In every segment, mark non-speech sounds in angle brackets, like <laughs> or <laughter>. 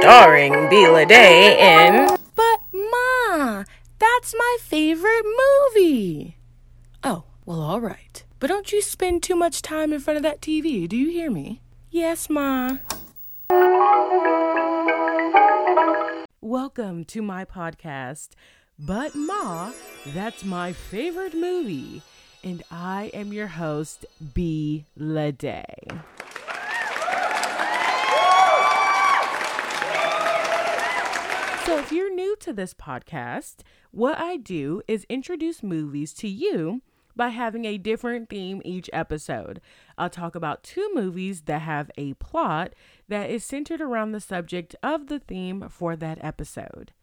starring Bila Day in. But, Ma, that's my favorite movie. Oh, well, all right. But don't you spend too much time in front of that TV, do you hear me? Yes, Ma. Welcome to my podcast, But Ma, that's my favorite movie. And I am your host, B. Lede. So, if you're new to this podcast, what I do is introduce movies to you by having a different theme each episode. I'll talk about two movies that have a plot that is centered around the subject of the theme for that episode.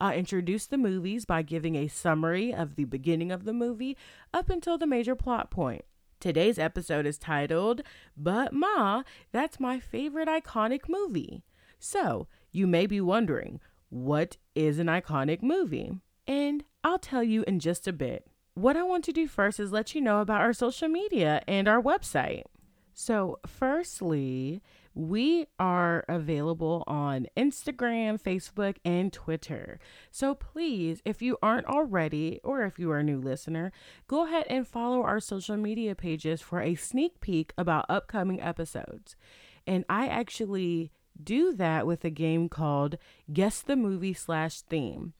I'll introduce the movies by giving a summary of the beginning of the movie up until the major plot point. Today's episode is titled, But Ma, That's My Favorite Iconic Movie. So, you may be wondering, what is an iconic movie? And I'll tell you in just a bit. What I want to do first is let you know about our social media and our website. So, firstly, we are available on Instagram, Facebook, and Twitter. So please, if you aren't already, or if you are a new listener, go ahead and follow our social media pages for a sneak peek about upcoming episodes. And I actually do that with a game called Guess the Movie slash Theme.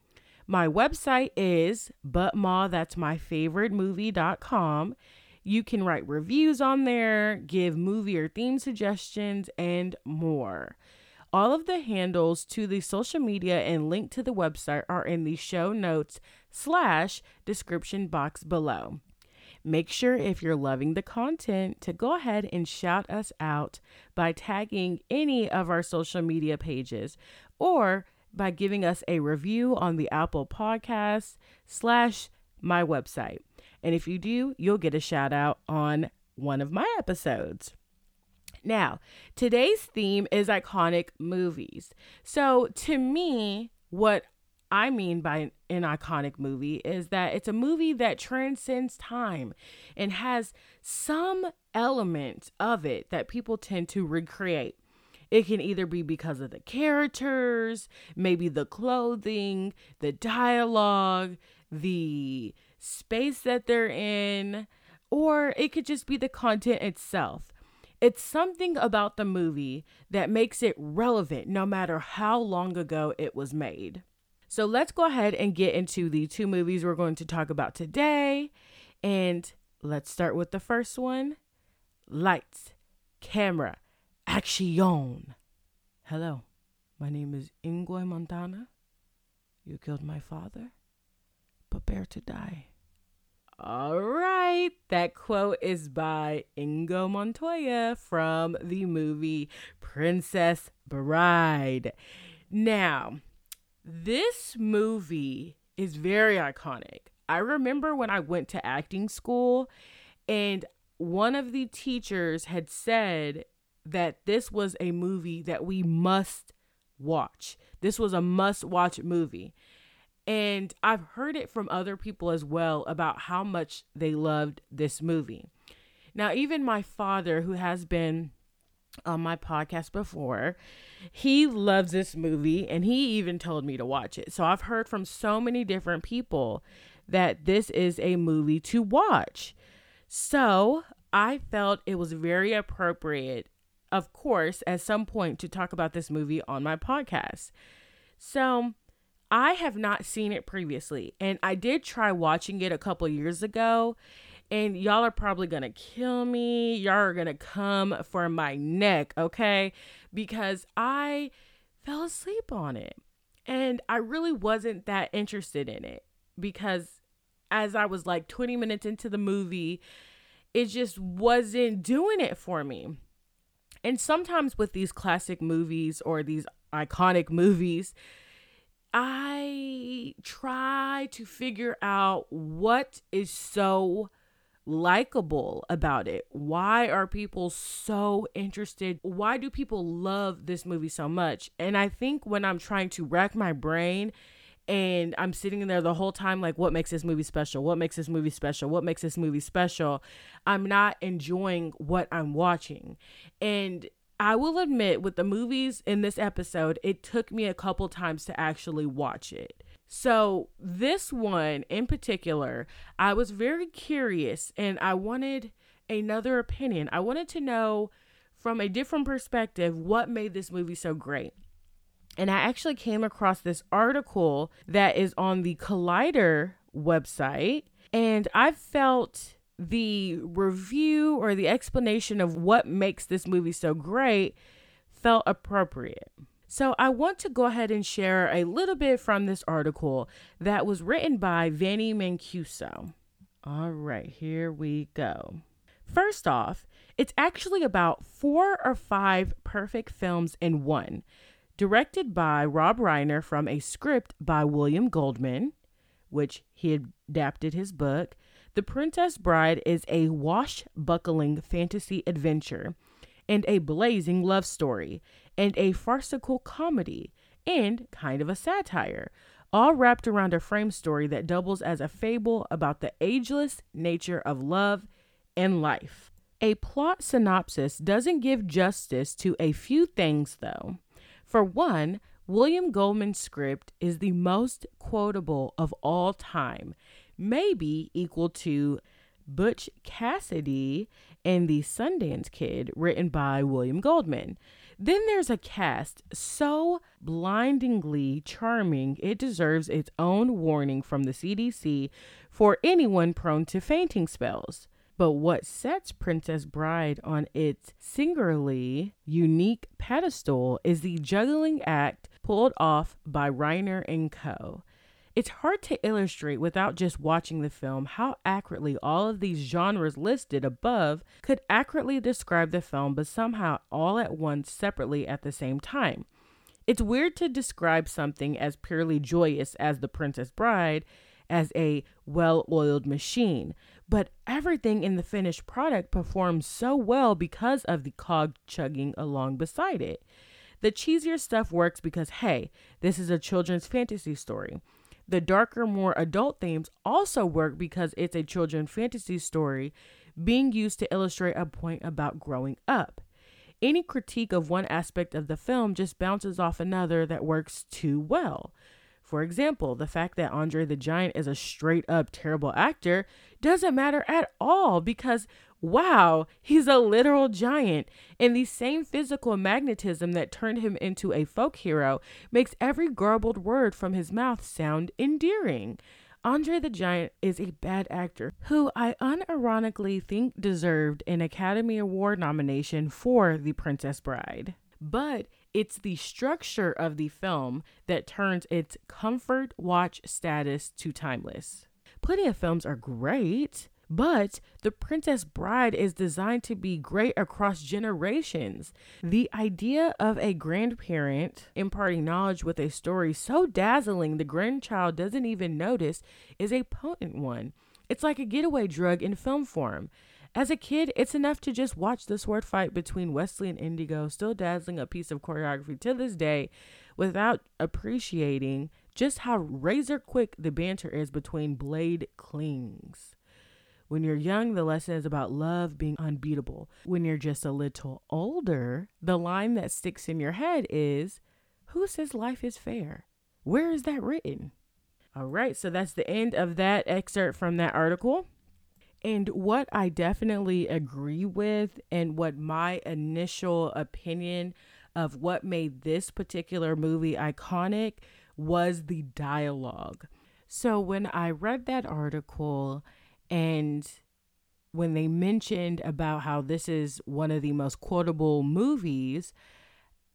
My website is butma, that's my favorite movie.com. You can write reviews on there, give movie or theme suggestions, and more. All of the handles to the social media and link to the website are in the show notes slash description box below. Make sure if you're loving the content to go ahead and shout us out by tagging any of our social media pages or by giving us a review on the Apple Podcast slash my website. And if you do, you'll get a shout out on one of my episodes. Now, today's theme is iconic movies. So, to me, what I mean by an iconic movie is that it's a movie that transcends time and has some element of it that people tend to recreate. It can either be because of the characters, maybe the clothing, the dialogue, the space that they're in, or it could just be the content itself. It's something about the movie that makes it relevant no matter how long ago it was made. So let's go ahead and get into the two movies we're going to talk about today. And let's start with the first one Lights, Camera, Action. Hello, my name is Inigo Montoya. You killed my father. Prepare to die. All right, that quote is by Inigo Montoya from the movie Princess Bride. Now, this movie is very iconic. I remember when I went to acting school and one of the teachers had said that this was a movie that we must watch. This was a must watch movie. And I've heard it from other people as well about how much they loved this movie. Now, even my father, who has been on my podcast before. He loves this movie and he even told me to watch it. So I've heard from so many different people that this is a movie to watch. So I felt it was very appropriate, of course, at some point to talk about this movie on my podcast. So I have not seen it previously, and I did try watching it a couple years ago and y'all are probably gonna kill me. Y'all are gonna come for my neck, okay? Because I fell asleep on it. And I really wasn't that interested in it because as I was like 20 minutes into the movie, it just wasn't doing it for me. And sometimes with these classic movies or these iconic movies, I try to figure out what is so likable about it? Why are people so interested? Why do people love this movie so much? And I think when I'm trying to rack my brain and I'm sitting there the whole time, like, what makes this movie special? What makes this movie special? What makes this movie special? I'm not enjoying what I'm watching. And I will admit, with the movies in this episode, it took me a couple times to actually watch it. So, this one in particular, I was very curious and I wanted another opinion. I wanted to know from a different perspective what made this movie so great. And I actually came across this article that is on the Collider website, and I felt the review or the explanation of what makes this movie so great felt appropriate. So I want to go ahead and share a little bit from this article that was written by Vinnie Mancuso. All right, here we go. First off, it's actually about four or five perfect films in one, directed by Rob Reiner from a script by William Goldman, which he adapted his book. The Princess Bride is a wash-buckling fantasy adventure and a blazing love story and a farcical comedy and kind of a satire, all wrapped around a frame story that doubles as a fable about the ageless nature of love and life. A plot synopsis doesn't give justice to a few things, though. For one, William Goldman's script is the most quotable of all time, maybe equal to Butch Cassidy and the Sundance Kid, written by William Goldman. Then there's a cast so blindingly charming, it deserves its own warning from the CDC for anyone prone to fainting spells. But what sets Princess Bride on its singularly unique pedestal is the juggling act pulled off by Reiner and Co. It's hard to illustrate without just watching the film how accurately all of these genres listed above could accurately describe the film, but somehow all at once separately at the same time. It's weird to describe something as purely joyous as The Princess Bride as a well oiled machine, but everything in the finished product performs so well because of the cog chugging along beside it. The cheesier stuff works because, hey, this is a children's fantasy story. The darker, more adult themes also work because it's a children fantasy story being used to illustrate a point about growing up. Any critique of one aspect of the film just bounces off another that works too well. For example, the fact that Andre the Giant is a straight up terrible actor doesn't matter at all because, wow, he's a literal giant. And the same physical magnetism that turned him into a folk hero makes every garbled word from his mouth sound endearing. Andre the Giant is a bad actor who I unironically think deserved an Academy Award nomination for The Princess Bride. But it's the structure of the film that turns its comfort watch status to timeless. Plenty of films are great, but The Princess Bride is designed to be great across generations. The idea of a grandparent imparting knowledge with a story so dazzling the grandchild doesn't even notice is a potent one. It's like a getaway drug in film form. As a kid, it's enough to just watch the sword fight between Wesley and Inigo, still dazzling a piece of choreography to this day, without appreciating just how razor quick the banter is between blade clings. When you're young, the lesson is about love being unbeatable. When you're just a little older, the line that sticks in your head is Who says life is fair? Where is that written? All right, so that's the end of that excerpt from that article. And what I definitely agree with, and what my initial opinion of what made this particular movie iconic was the dialogue. So when I read that article and when they mentioned about how this is one of the most quotable movies,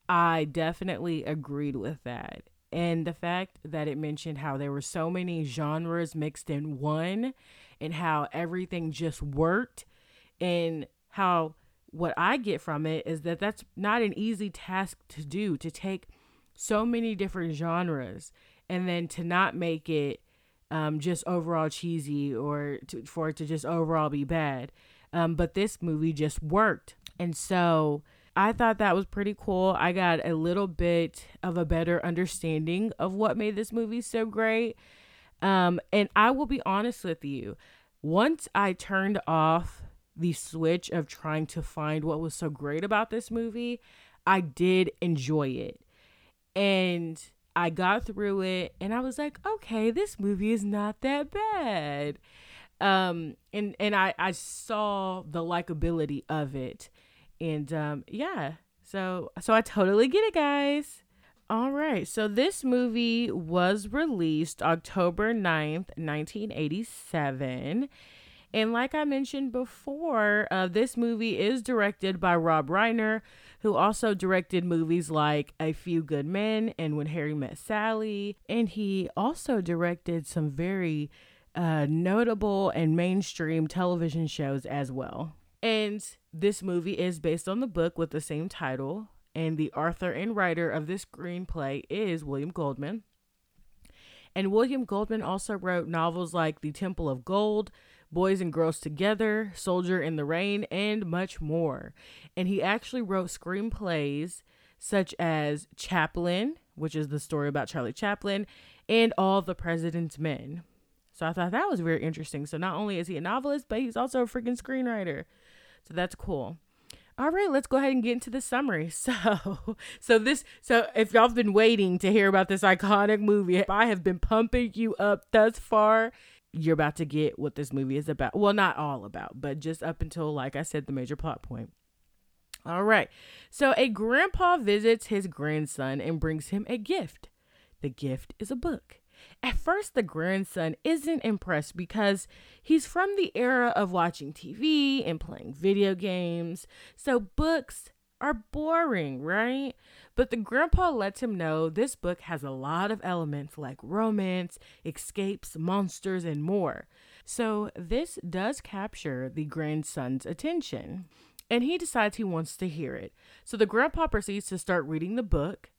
I definitely agreed with that. And the fact that it mentioned how there were so many genres mixed in one and how everything just worked and how what I get from it is that that's not an easy task to do to take so many different genres and then to not make it um, just overall cheesy or to, for it to just overall be bad. Um, but this movie just worked. And so I thought that was pretty cool. I got a little bit of a better understanding of what made this movie so great. Um, and I will be honest with you, once I turned off the switch of trying to find what was so great about this movie, I did enjoy it. And I got through it and I was like, okay, this movie is not that bad. Um and and I I saw the likability of it. And um yeah. So so I totally get it, guys. All right. So this movie was released October 9th, 1987. And like I mentioned before, uh, this movie is directed by Rob Reiner, who also directed movies like A Few Good Men and When Harry Met Sally. And he also directed some very uh, notable and mainstream television shows as well. And this movie is based on the book with the same title. And the author and writer of this screenplay is William Goldman. And William Goldman also wrote novels like The Temple of Gold, Boys and Girls Together, Soldier in the Rain, and much more. And he actually wrote screenplays such as Chaplin, which is the story about Charlie Chaplin, and All the President's Men. So I thought that was very interesting. So not only is he a novelist, but he's also a freaking screenwriter. So that's cool. All right, let's go ahead and get into the summary. <laughs> So, so this, so if y'all have been waiting to hear about this iconic movie, if I have been pumping you up thus far you're about to get what this movie is about. Well, not all about, but just up until, like I said, the major plot point. All right. So a grandpa visits his grandson and brings him a gift. The gift is a book. At first, the grandson isn't impressed because he's from the era of watching TV and playing video games. So, books are boring, right? But the grandpa lets him know this book has a lot of elements like romance, escapes, monsters, and more. So this does capture the grandson's attention. And he decides he wants to hear it. So the grandpa proceeds to start reading the book.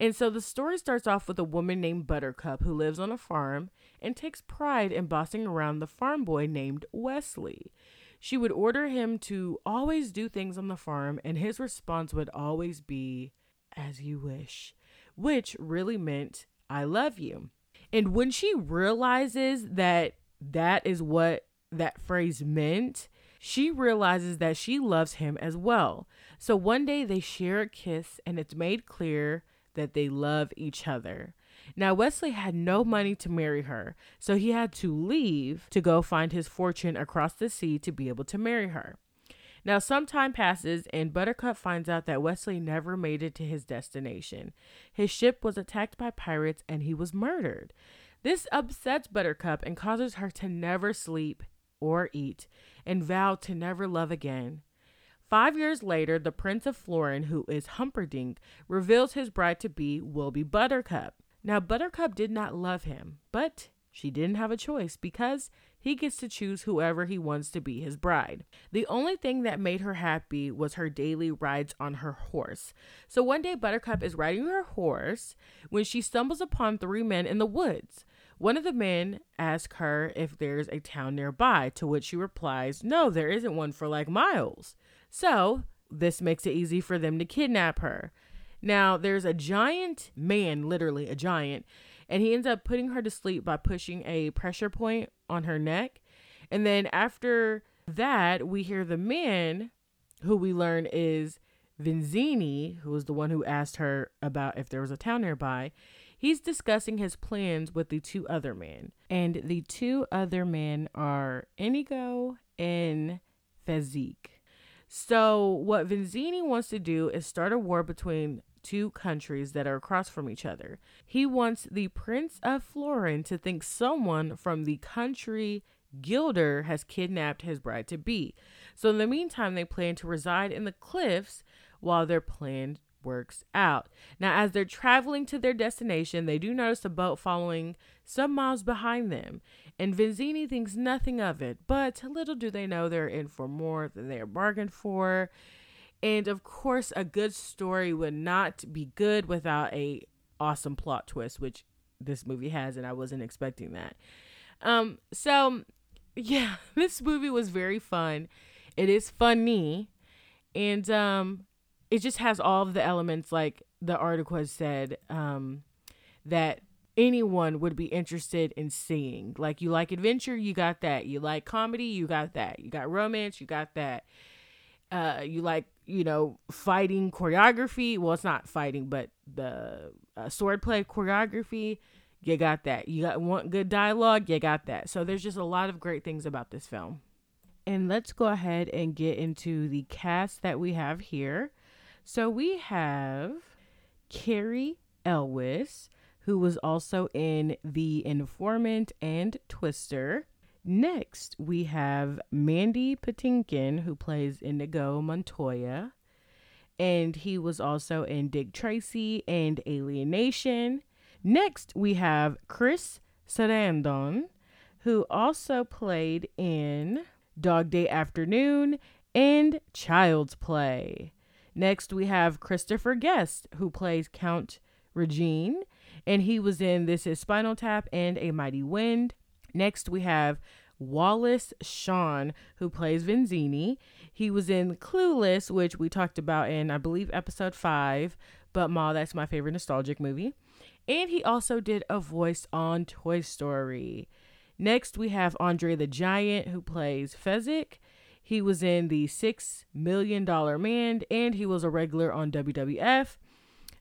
And so the story starts off with a woman named Buttercup who lives on a farm and takes pride in bossing around the farm boy named Wesley. She would order him to always do things on the farm, and his response would always be, as you wish, which really meant, I love you. And when she realizes that that is what that phrase meant, she realizes that she loves him as well. So one day they share a kiss, and it's made clear that they love each other. Now, Wesley had no money to marry her, so he had to leave to go find his fortune across the sea to be able to marry her. Now, some time passes, and Buttercup finds out that Wesley never made it to his destination. His ship was attacked by pirates and he was murdered. This upsets Buttercup and causes her to never sleep or eat and vow to never love again. Five years later, the Prince of Florin, who is Humperdinck, reveals his bride to be will be Buttercup. Now, Buttercup did not love him, but she didn't have a choice because he gets to choose whoever he wants to be his bride. The only thing that made her happy was her daily rides on her horse. So one day, Buttercup is riding her horse when she stumbles upon three men in the woods. One of the men asks her if there's a town nearby, to which she replies, No, there isn't one for like miles. So this makes it easy for them to kidnap her. Now, there's a giant man, literally a giant, and he ends up putting her to sleep by pushing a pressure point on her neck. And then after that, we hear the man who we learn is Vizzini, who was the one who asked her about if there was a town nearby. He's discussing his plans with the two other men. And the two other men are Inigo and Fezzik. So, what Vizzini wants to do is start a war between two countries that are across from each other. He wants the Prince of Florin to think someone from the country Gilder has kidnapped his bride to be. So in the meantime, they plan to reside in the cliffs while their plan works out. Now, as they're traveling to their destination, they do notice a boat following some miles behind them. And Vizzini thinks nothing of it, but little do they know they're in for more than they are bargained for. And of course, a good story would not be good without a awesome plot twist, which this movie has, and I wasn't expecting that. Um, so yeah, <laughs> this movie was very fun. It is funny, and um, it just has all of the elements, like the article has said, um, that anyone would be interested in seeing. Like you like adventure, you got that. You like comedy, you got that. You got romance, you got that. Uh, you like you know fighting choreography. Well, it's not fighting, but the uh, swordplay choreography. You got that. You got want good dialogue. You got that. So there's just a lot of great things about this film. And let's go ahead and get into the cast that we have here. So we have Cary Elwes, who was also in The Informant and Twister. Next, we have Mandy Patinkin, who plays Inigo Montoya. And he was also in Dick Tracy and Alien Nation. Next, we have Chris Sarandon, who also played in Dog Day Afternoon and Child's Play. Next, we have Christopher Guest, who plays Count Rugen, and he was in This Is Spinal Tap and A Mighty Wind. Next, we have Wallace Shawn, who plays Vizzini. He was in Clueless, which we talked about in, I believe, episode five. But Ma, that's my favorite nostalgic movie. And he also did a voice on Toy Story. Next, we have Andre the Giant, who plays Fezzik. He was in the Six Million Dollar Man, and he was a regular on WWF.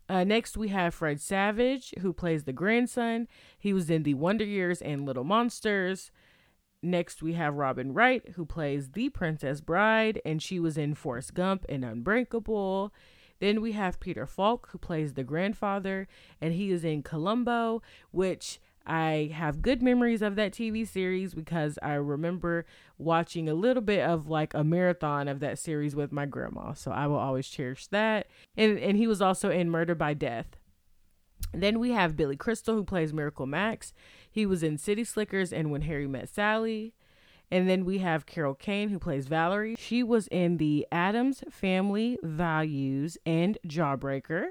Uh, next, we have Fred Savage, who plays the grandson. He was in The Wonder Years and Little Monsters. Next, we have Robin Wright, who plays the Princess Bride, and she was in Forrest Gump and Unbreakable. Then we have Peter Falk, who plays the grandfather, and he is in Columbo, which I have good memories of that TV series because I remember watching a little bit of like a marathon of that series with my grandma. So I will always cherish that. And and he was also in Murder by Death. Then we have Billy Crystal who plays Miracle Max. He was in City Slickers and When Harry Met Sally. And then we have Carol Kane who plays Valerie. She was in the Addams Family Values and Jawbreaker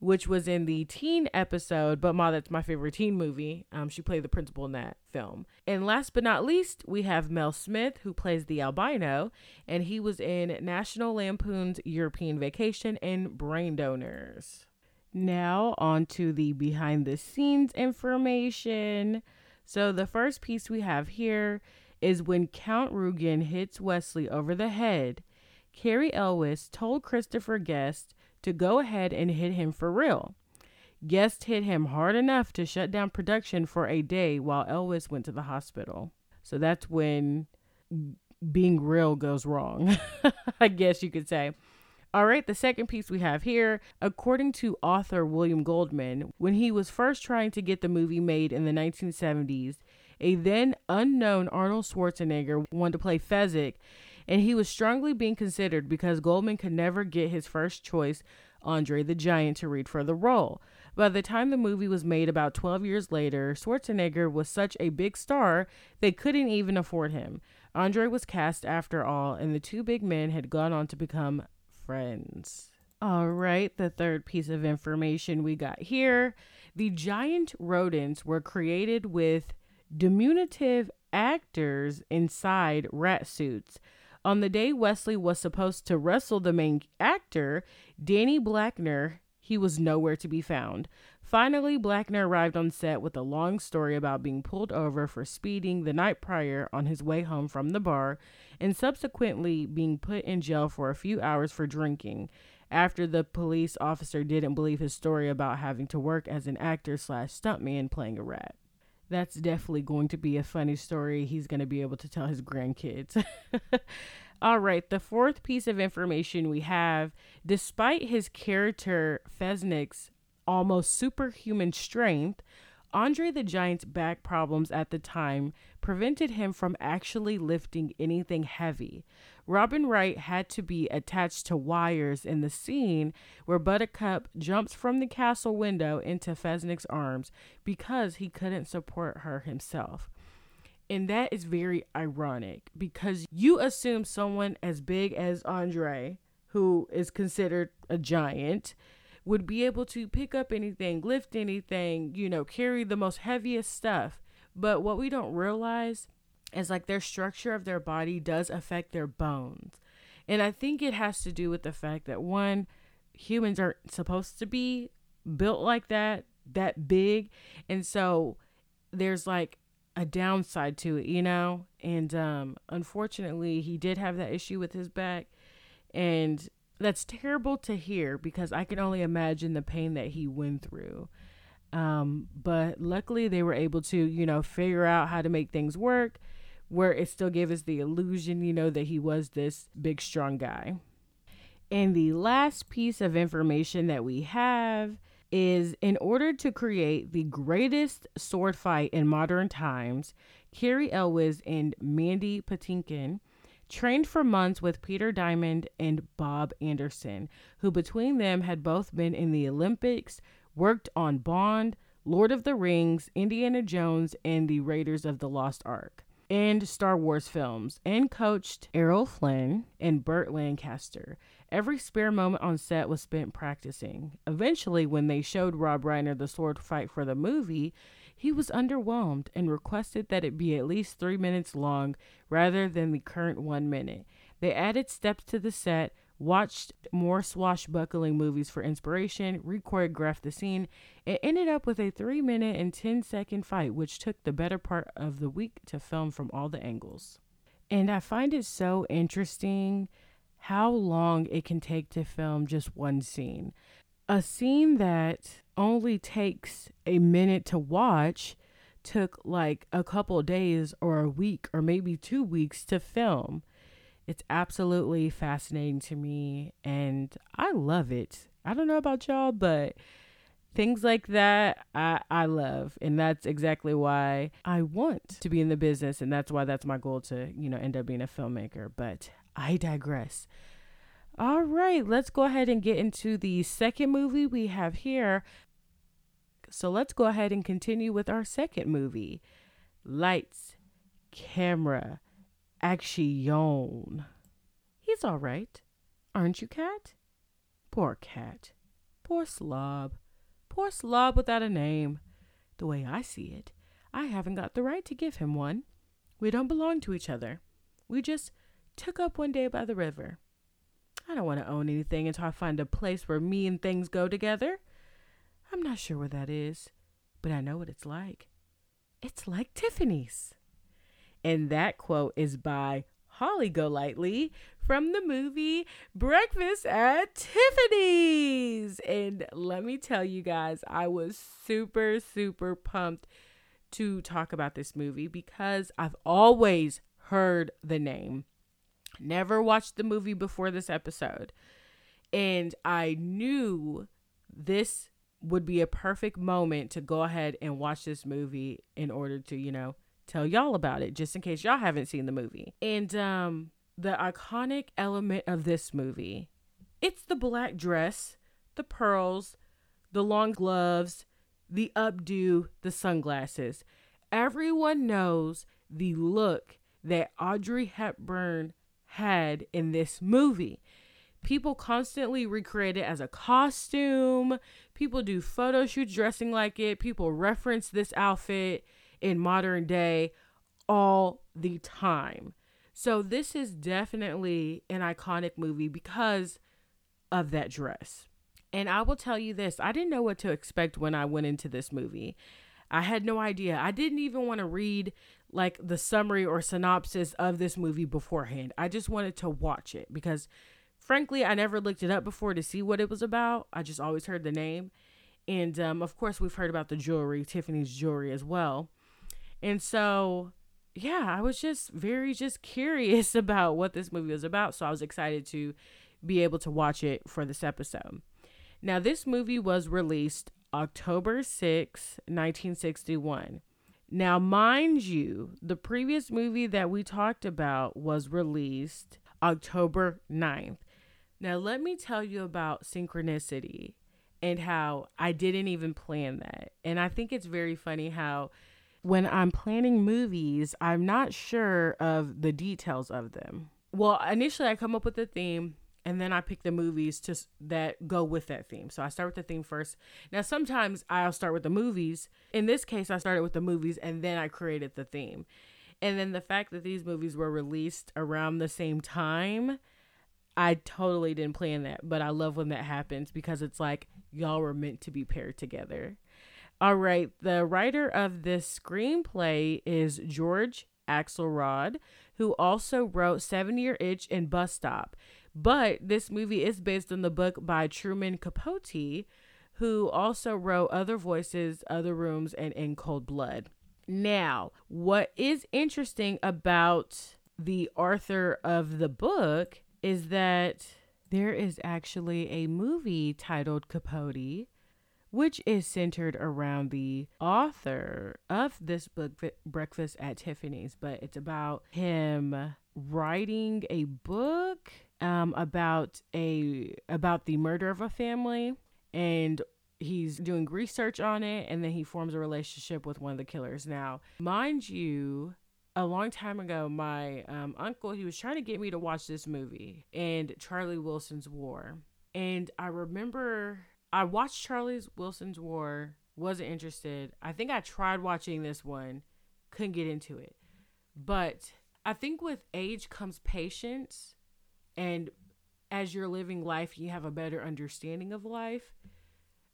which was in the teen episode, but Ma, that's my favorite teen movie. Um, she played the principal in that film. And last but not least, we have Mel Smith, who plays the albino, and he was in National Lampoon's European Vacation and Brain Donors. Now, on to the behind the scenes information. So, the first piece we have here is when Count Rugen hits Wesley over the head. Cary Elwes told Christopher Guest to go ahead and hit him for real. Guest hit him hard enough to shut down production for a day while Elwes went to the hospital. So that's when being real goes wrong, <laughs> I guess you could say. All right, the second piece we have here, according to author William Goldman, when he was first trying to get the movie made in the 1970s, a then unknown Arnold Schwarzenegger wanted to play Fezzik and he was strongly being considered because Goldman could never get his first choice, Andre the Giant, to read for the role. By the time the movie was made about 12 years later, Schwarzenegger was such a big star they couldn't even afford him. Andre was cast after all, and the two big men had gone on to become friends. All right, the third piece of information we got here the giant rodents were created with diminutive actors inside rat suits. On the day Wesley was supposed to wrestle the main actor, Danny Blackner, he was nowhere to be found. Finally, Blackner arrived on set with a long story about being pulled over for speeding the night prior on his way home from the bar and subsequently being put in jail for a few hours for drinking after the police officer didn't believe his story about having to work as an actor slash stuntman playing a rat that's definitely going to be a funny story he's going to be able to tell his grandkids. <laughs> All right, the fourth piece of information we have despite his character Fezzik's almost superhuman strength, Andre the Giant's back problems at the time prevented him from actually lifting anything heavy. Robin Wright had to be attached to wires in the scene where Buttercup jumps from the castle window into Fezzik's arms because he couldn't support her himself. And that is very ironic because you assume someone as big as Andre, who is considered a giant, would be able to pick up anything, lift anything, you know, carry the most heaviest stuff. But what we don't realize is like their structure of their body does affect their bones. And I think it has to do with the fact that one, humans aren't supposed to be built like that. that big. And so there's like a downside to it, you know? And um unfortunately, he did have that issue with his back and that's terrible to hear because I can only imagine the pain that he went through. Um but luckily they were able to, you know, figure out how to make things work where it still gave us the illusion, you know, that he was this big strong guy. And the last piece of information that we have is in order to create the greatest sword fight in modern times, Cary Elwes and Mandy Patinkin trained for months with Peter Diamond and Bob Anderson, who between them had both been in the Olympics, worked on Bond, Lord of the Rings, Indiana Jones, and the Raiders of the Lost Ark and Star Wars films, and coached Errol Flynn and Burt Lancaster. Every spare moment on set was spent practicing. Eventually, when they showed Rob Reiner the sword fight for the movie, he was underwhelmed and requested that it be at least three minutes long rather than the current one minute. They added steps to the set, watched more swashbuckling movies for inspiration, re-choreographed the scene, and ended up with a 3 minute and 10 second fight, which took the better part of the week to film from all the angles. And I find it so interesting how long it can take to film just one scene. A scene that only takes a minute to watch took like a couple days or a week or maybe two weeks to film. It's absolutely fascinating to me and I love it. I don't know about y'all, but things like that I, I love. And that's exactly why I want to be in the business. And that's why that's my goal to, you know, end up being a filmmaker. But I digress. All right, let's go ahead and get into the second movie we have here. So let's go ahead and continue with our second movie Lights, Camera, Action. He's all right. Aren't you, Cat? Poor cat. Poor slob. Poor slob without a name. The way I see it, I haven't got the right to give him one. We don't belong to each other. We just took up one day by the river. I don't want to own anything until I find a place where me and things go together. I'm not sure where that is, but I know what it's like. It's like Tiffany's. And that quote is by Holly Golightly from the movie Breakfast at Tiffany's. And let me tell you guys, I was super, super pumped to talk about this movie because I've always heard the name. Never watched the movie before this episode. And I knew this would be a perfect moment to go ahead and watch this movie in order to, you know, tell y'all about it just in case y'all haven't seen the movie. And um the iconic element of this movie, it's the black dress, the pearls, the long gloves, the updo, the sunglasses. Everyone knows the look that Audrey Hepburn had in this movie. People constantly recreate it as a costume. People do photo shoots dressing like it. People reference this outfit in modern day all the time. So this is definitely an iconic movie because of that dress. And I will tell you this, I didn't know what to expect when I went into this movie. I had no idea. I didn't even want to read like the summary or synopsis of this movie beforehand. I just wanted to watch it because frankly, I never looked it up before to see what it was about. I just always heard the name. And um, of course, we've heard about the jewelry, Tiffany's jewelry as well. And so, yeah, I was just very just curious <laughs> about what this movie was about. So I was excited to be able to watch it for this episode. Now, this movie was released October 6, 1961. Now, mind you, the previous movie that we talked about was released October 9th. Now, let me tell you about synchronicity and how I didn't even plan that. And I think it's very funny how when I'm planning movies, I'm not sure of the details of them. Well, initially I come up with a theme and then I pick the movies to that go with that theme. So I start with the theme first. Now sometimes I'll start with the movies. In this case, I started with the movies and then I created the theme. And then the fact that these movies were released around the same time, I totally didn't plan that, but I love when that happens because it's like y'all were meant to be paired together. All right, the writer of this screenplay is George Axelrod, who also wrote Seven Year Itch and Bus Stop. But this movie is based on the book by Truman Capote, who also wrote Other Voices, Other Rooms, and In Cold Blood. Now, what is interesting about the author of the book is that there is actually a movie titled Capote, which is centered around the author of this book, Breakfast at Tiffany's. But it's about him writing a book um, about a about the murder of a family, and he's doing research on it, and then he forms a relationship with one of the killers. Now, mind you, a long time ago, my um, uncle he was trying to get me to watch this movie and Charlie Wilson's War, and I remember I watched Charlie Wilson's War, wasn't interested. I think I tried watching this one, couldn't get into it, but I think with age comes patience, and as you're living life, you have a better understanding of life.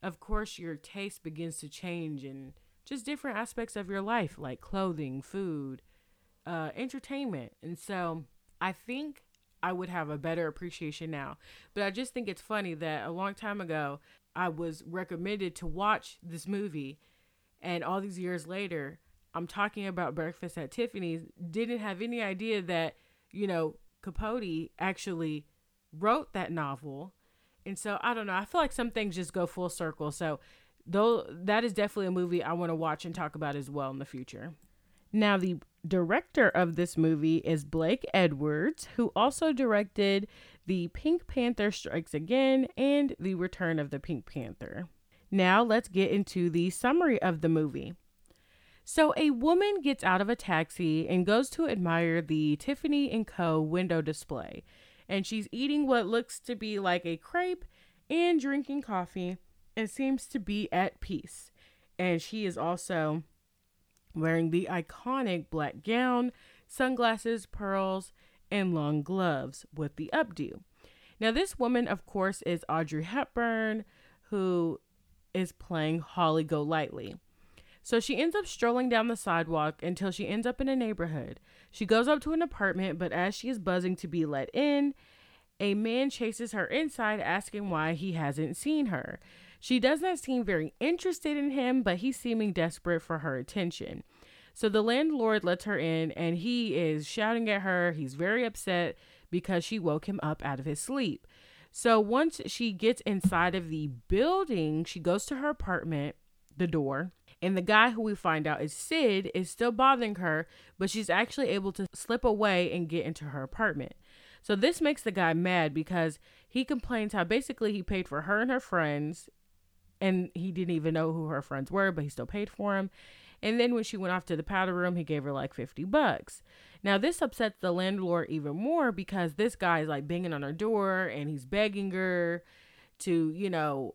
Of course, your taste begins to change and just different aspects of your life, like clothing, food, uh, entertainment. And so I think I would have a better appreciation now. But I just think it's funny that a long time ago, I was recommended to watch this movie. And all these years later, I'm talking about Breakfast at Tiffany's, didn't have any idea that, you know, Capote actually wrote that novel. And so I don't know. I feel like some things just go full circle. So though that is definitely a movie I want to watch and talk about as well in the future. Now the director of this movie is Blake Edwards, who also directed The Pink Panther Strikes Again and The Return of the Pink Panther. Now let's get into the summary of the movie. So a woman gets out of a taxi and goes to admire the Tiffany and Co window display, and she's eating what looks to be like a crepe and drinking coffee and seems to be at peace. And she is also wearing the iconic black gown, sunglasses, pearls, and long gloves with the updo. Now, this woman, of course, is Audrey Hepburn, who is playing Holly Golightly. So she ends up strolling down the sidewalk until she ends up in a neighborhood. She goes up to an apartment, but as she is buzzing to be let in, a man chases her inside asking why he hasn't seen her. She does not seem very interested in him, but he's seeming desperate for her attention. So the landlord lets her in and he is shouting at her. He's very upset because she woke him up out of his sleep. So once she gets inside of the building, she goes to her apartment, the door, and the guy who we find out is Sid is still bothering her, but she's actually able to slip away and get into her apartment. So this makes the guy mad because he complains how basically he paid for her and her friends and he didn't even know who her friends were, but he still paid for them. And then when she went off to the powder room, he gave her like 50 bucks. Now, this upsets the landlord even more because this guy is like banging on her door and he's begging her to, you know,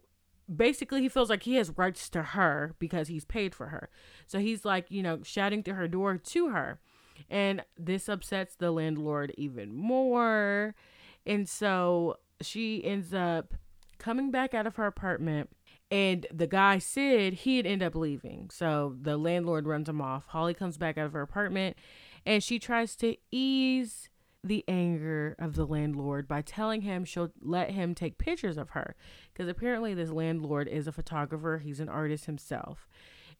basically he feels like he has rights to her because he's paid for her. So he's like, you know, shouting through her door to her. And this upsets the landlord even more. And so she ends up coming back out of her apartment and the guy Sid, he'd end up leaving. So the landlord runs him off. Holly comes back out of her apartment and she tries to ease the anger of the landlord by telling him she'll let him take pictures of her. Because apparently, this landlord is a photographer, he's an artist himself.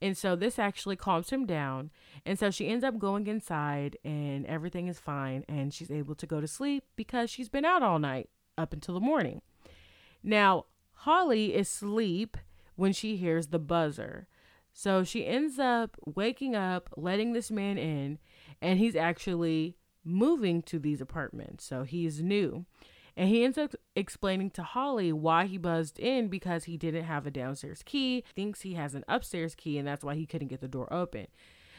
And so this actually calms him down. And so she ends up going inside and everything is fine. And she's able to go to sleep because she's been out all night up until the morning. Now, Holly is asleep when she hears the buzzer. So she ends up waking up, letting this man in, and he's actually moving to these apartments. So he's new. And he ends up explaining to Holly why he buzzed in because he didn't have a downstairs key, thinks he has an upstairs key, and that's why he couldn't get the door open.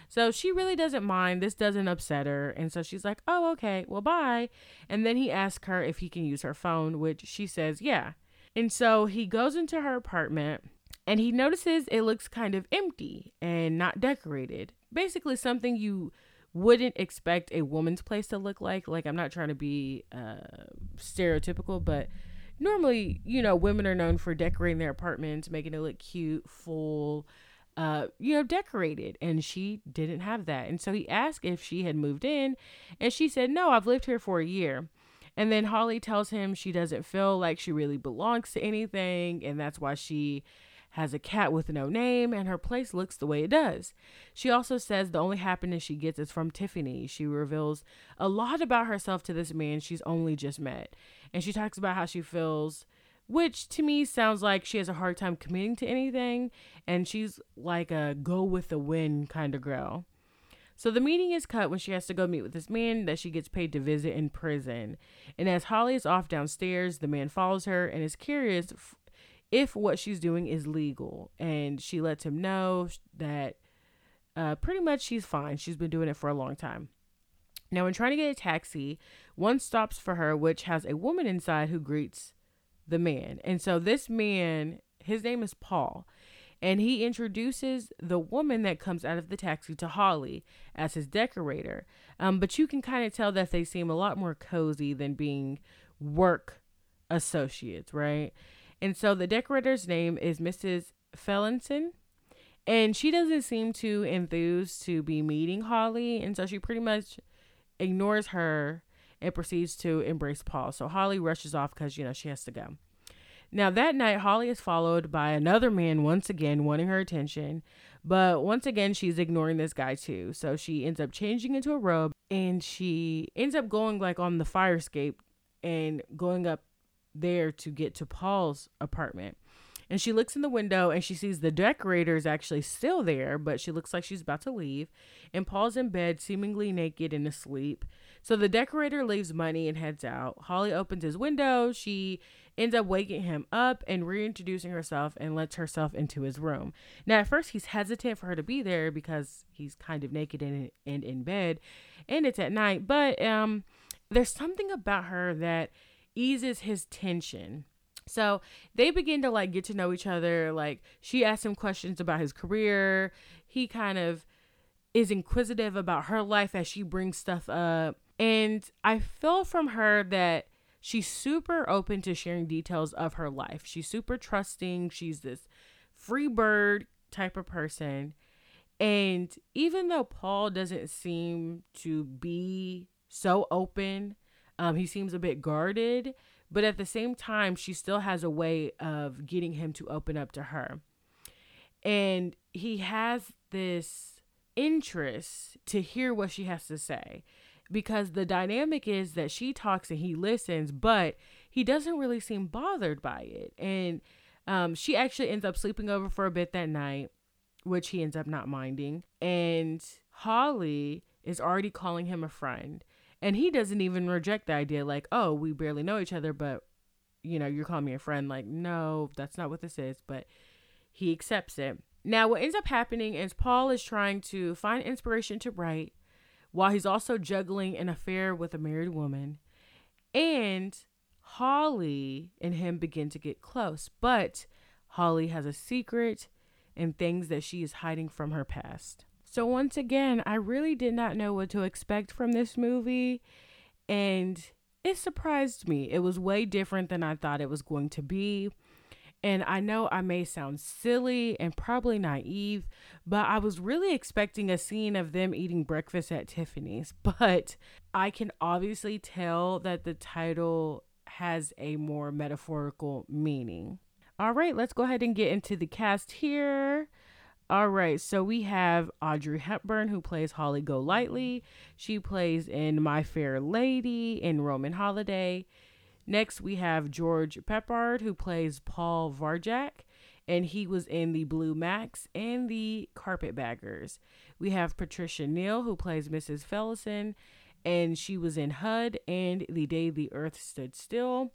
So she really doesn't mind. This doesn't upset her. And so she's like, oh, okay, well, bye. And then he asks her if he can use her phone, which she says, yeah. And so he goes into her apartment and he notices it looks kind of empty and not decorated. Basically, something you wouldn't expect a woman's place to look like. Like, I'm not trying to be uh, stereotypical, but normally, you know, women are known for decorating their apartments, making it look cute, full, uh, you know, decorated. And she didn't have that. And so he asked if she had moved in. And she said, No, I've lived here for a year. And then Holly tells him she doesn't feel like she really belongs to anything. And that's why she has a cat with no name, and her place looks the way it does. She also says the only happiness she gets is from Tiffany. She reveals a lot about herself to this man she's only just met. And she talks about how she feels which to me sounds like she has a hard time committing to anything and she's like a go with the wind kind of girl. So the meeting is cut when she has to go meet with this man that she gets paid to visit in prison. And as Holly is off downstairs, the man follows her and is curious if what she's doing is legal. And she lets him know that uh, pretty much she's fine. She's been doing it for a long time. Now, when trying to get a taxi, one stops for her, which has a woman inside who greets the man. And so this man, his name is Paul, and he introduces the woman that comes out of the taxi to Holly as his decorator. Um, but you can kind of tell that they seem a lot more cozy than being work associates, right? And so the decorator's name is Mrs. Fellinson. And she doesn't seem too enthused to be meeting Holly. And so she pretty much ignores her and proceeds to embrace Paul. So Holly rushes off because, you know, she has to go. Now, that night, Holly is followed by another man once again wanting her attention. But once again, she's ignoring this guy too. So she ends up changing into a robe and she ends up going like on the fire escape and going up there to get to Paul's apartment. And she looks in the window and she sees the decorator is actually still there, but she looks like she's about to leave. And Paul's in bed, seemingly naked and asleep. So the decorator leaves money and heads out. Holly opens his window. She ends up waking him up and reintroducing herself and lets herself into his room. Now, at first, he's hesitant for her to be there because he's kind of naked and, and in bed, and it's at night. But um, there's something about her that eases his tension. So they begin to like get to know each other. Like she asks him questions about his career. He kind of is inquisitive about her life as she brings stuff up. And I feel from her that she's super open to sharing details of her life. She's super trusting. She's this free bird type of person. And even though Paul doesn't seem to be so open, um, he seems a bit guarded, but at the same time, she still has a way of getting him to open up to her. And he has this interest to hear what she has to say because the dynamic is that she talks and he listens, but he doesn't really seem bothered by it. And um, she actually ends up sleeping over for a bit that night, which he ends up not minding. And Holly is already calling him a friend. And he doesn't even reject the idea, like, oh, we barely know each other, but, you know, you're calling me a friend. Like, no, that's not what this is. But he accepts it. Now, what ends up happening is Paul is trying to find inspiration to write while he's also juggling an affair with a married woman. And Holly and him begin to get close, but Holly has a secret and things that she is hiding from her past. So, once again, I really did not know what to expect from this movie, and it surprised me. It was way different than I thought it was going to be. And I know I may sound silly and probably naive, but I was really expecting a scene of them eating breakfast at Tiffany's. <laughs> But I can obviously tell that the title has a more metaphorical meaning. All right, let's go ahead and get into the cast here. All right, so we have Audrey Hepburn who plays Holly Golightly. She plays in My Fair Lady in Roman Holiday. Next, we have George Peppard, who plays Paul Varjak, and he was in the Blue Max and the Carpetbaggers. We have Patricia Neal, who plays Mrs. Fellison, and she was in HUD and The Day the Earth Stood Still.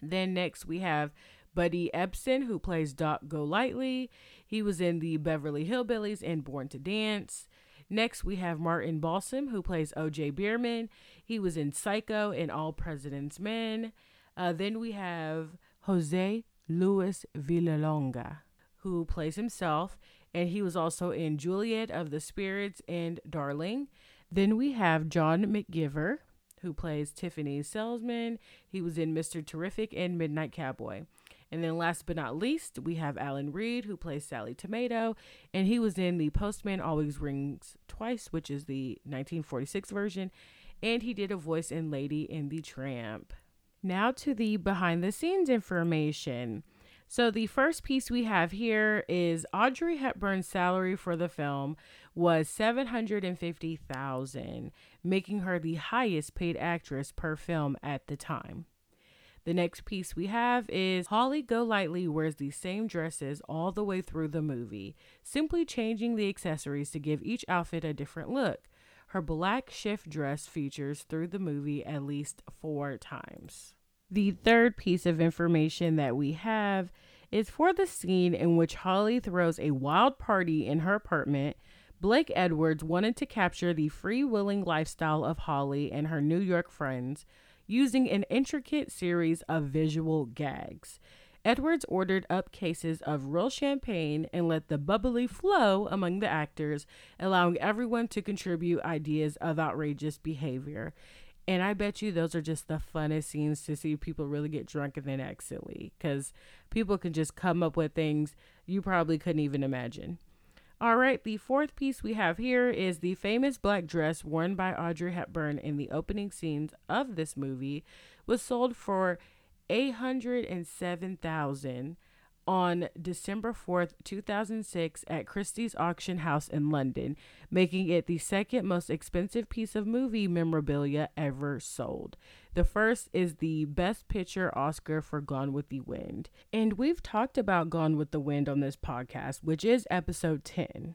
Then next, we have Buddy Ebsen, who plays Doc Golightly. He was in the Beverly Hillbillies and Born to Dance. Next, we have Martin Balsam, who plays O.J. Bierman. He was in Psycho and All President's Men. Uh, then we have Jose Luis Vilallonga, who plays himself, and he was also in Juliet of the Spirits and Darling. Then we have John McGiver, who plays Tiffany's salesman. He was in Mr. Terrific and Midnight Cowboy. And then last but not least, we have Alan Reed, who plays Sally Tomato, and he was in The Postman Always Rings Twice, which is the 1946 version, and he did a voice in Lady in the Tramp. Now to the behind the scenes information. So the first piece we have here is Audrey Hepburn's salary for the film was 750,000, making her the highest paid actress per film at the time. The next piece we have is Holly Golightly wears the same dresses all the way through the movie, simply changing the accessories to give each outfit a different look. Her black shift dress features through the movie at least four times. The third piece of information that we have is for the scene in which Holly throws a wild party in her apartment. Blake Edwards wanted to capture the free willing lifestyle of Holly and her New York friends using an intricate series of visual gags. Edwards ordered up cases of real champagne and let the bubbly flow among the actors, allowing everyone to contribute ideas of outrageous behavior. And I bet you those are just the funnest scenes to see people really get drunk and then act silly because people can just come up with things you probably couldn't even imagine. All right, the fourth piece we have here is the famous black dress worn by Audrey Hepburn in the opening scenes of this movie was sold for 807,000 on December 4th, 2006, at Christie's Auction House in London, making it the second most expensive piece of movie memorabilia ever sold. The first is the Best Picture Oscar for Gone with the Wind. And we've talked about Gone with the Wind on this podcast, which is episode 10.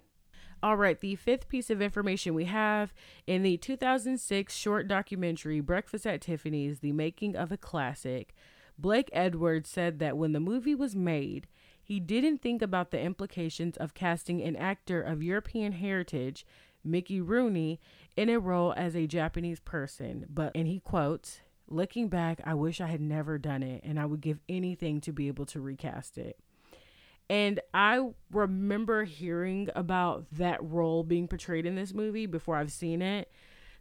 All right, the fifth piece of information we have in the 2006 short documentary Breakfast at Tiffany's The Making of a Classic. Blake Edwards said that when the movie was made, he didn't think about the implications of casting an actor of European heritage, Mickey Rooney, in a role as a Japanese person. But, and he quotes, looking back, I wish I had never done it, and I would give anything to be able to recast it. And I remember hearing about that role being portrayed in this movie before I've seen it.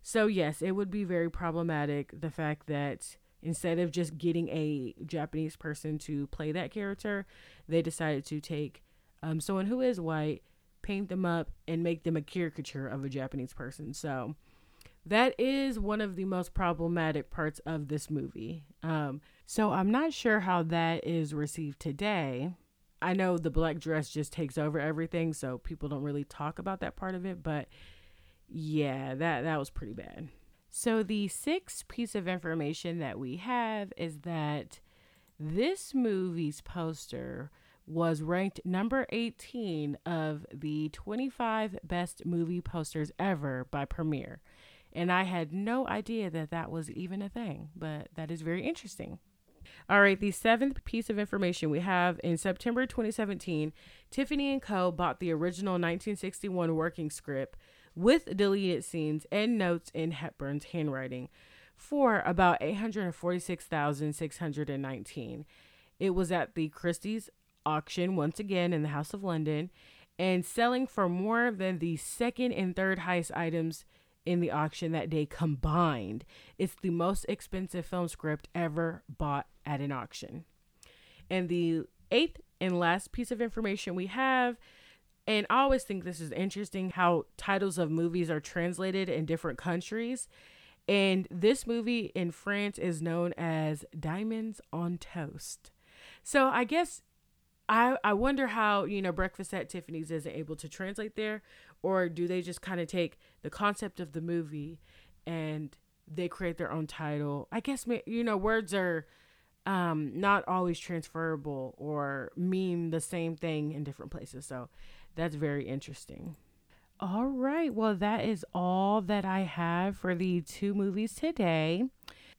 So, yes, it would be very problematic the fact that Instead of just getting a Japanese person to play that character, they decided to take um, someone who is white, paint them up, and make them a caricature of a Japanese person. So that is one of the most problematic parts of this movie. Um, so I'm not sure how that is received today. I know the black dress just takes over everything, so people don't really talk about that part of it. But yeah, that that was pretty bad. So, the sixth piece of information that we have is that this movie's poster was ranked number 18 of the 25 best movie posters ever by Premiere. And I had no idea that that was even a thing, but that is very interesting. All right, the seventh piece of information we have in September 2017, Tiffany & Co. bought the original 1961 working script with deleted scenes and notes in Hepburn's handwriting for about 846,619. It was at the Christie's auction once again in the House of London and selling for more than the second and third highest items in the auction that day combined. It's the most expensive film script ever bought at an auction. And the eighth and last piece of information we have and I always think this is interesting how titles of movies are translated in different countries. And this movie in France is known as Diamonds on Toast. So I guess I I wonder how, you know, Breakfast at Tiffany's isn't able to translate there or do they just kind of take the concept of the movie and they create their own title? I guess you know, words are um not always transferable or mean the same thing in different places. So that's very interesting. All right. Well, that is all that I have for the two movies today.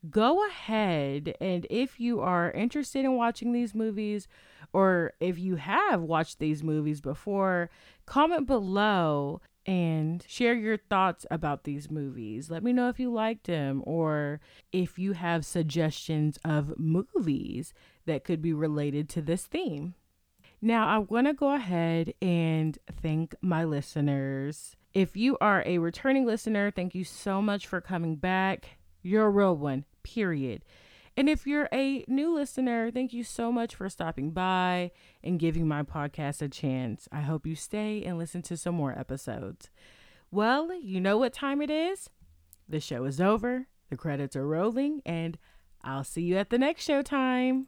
Go ahead and if you are interested in watching these movies or if you have watched these movies before, comment below and share your thoughts about these movies. Let me know if you liked them or if you have suggestions of movies that could be related to this theme. Now, I want to go ahead and thank my listeners. If you are a returning listener, thank you so much for coming back. You're a real one, period. And if you're a new listener, thank you so much for stopping by and giving my podcast a chance. I hope you stay and listen to some more episodes. Well, you know what time it is? The show is over, the credits are rolling, and I'll see you at the next showtime.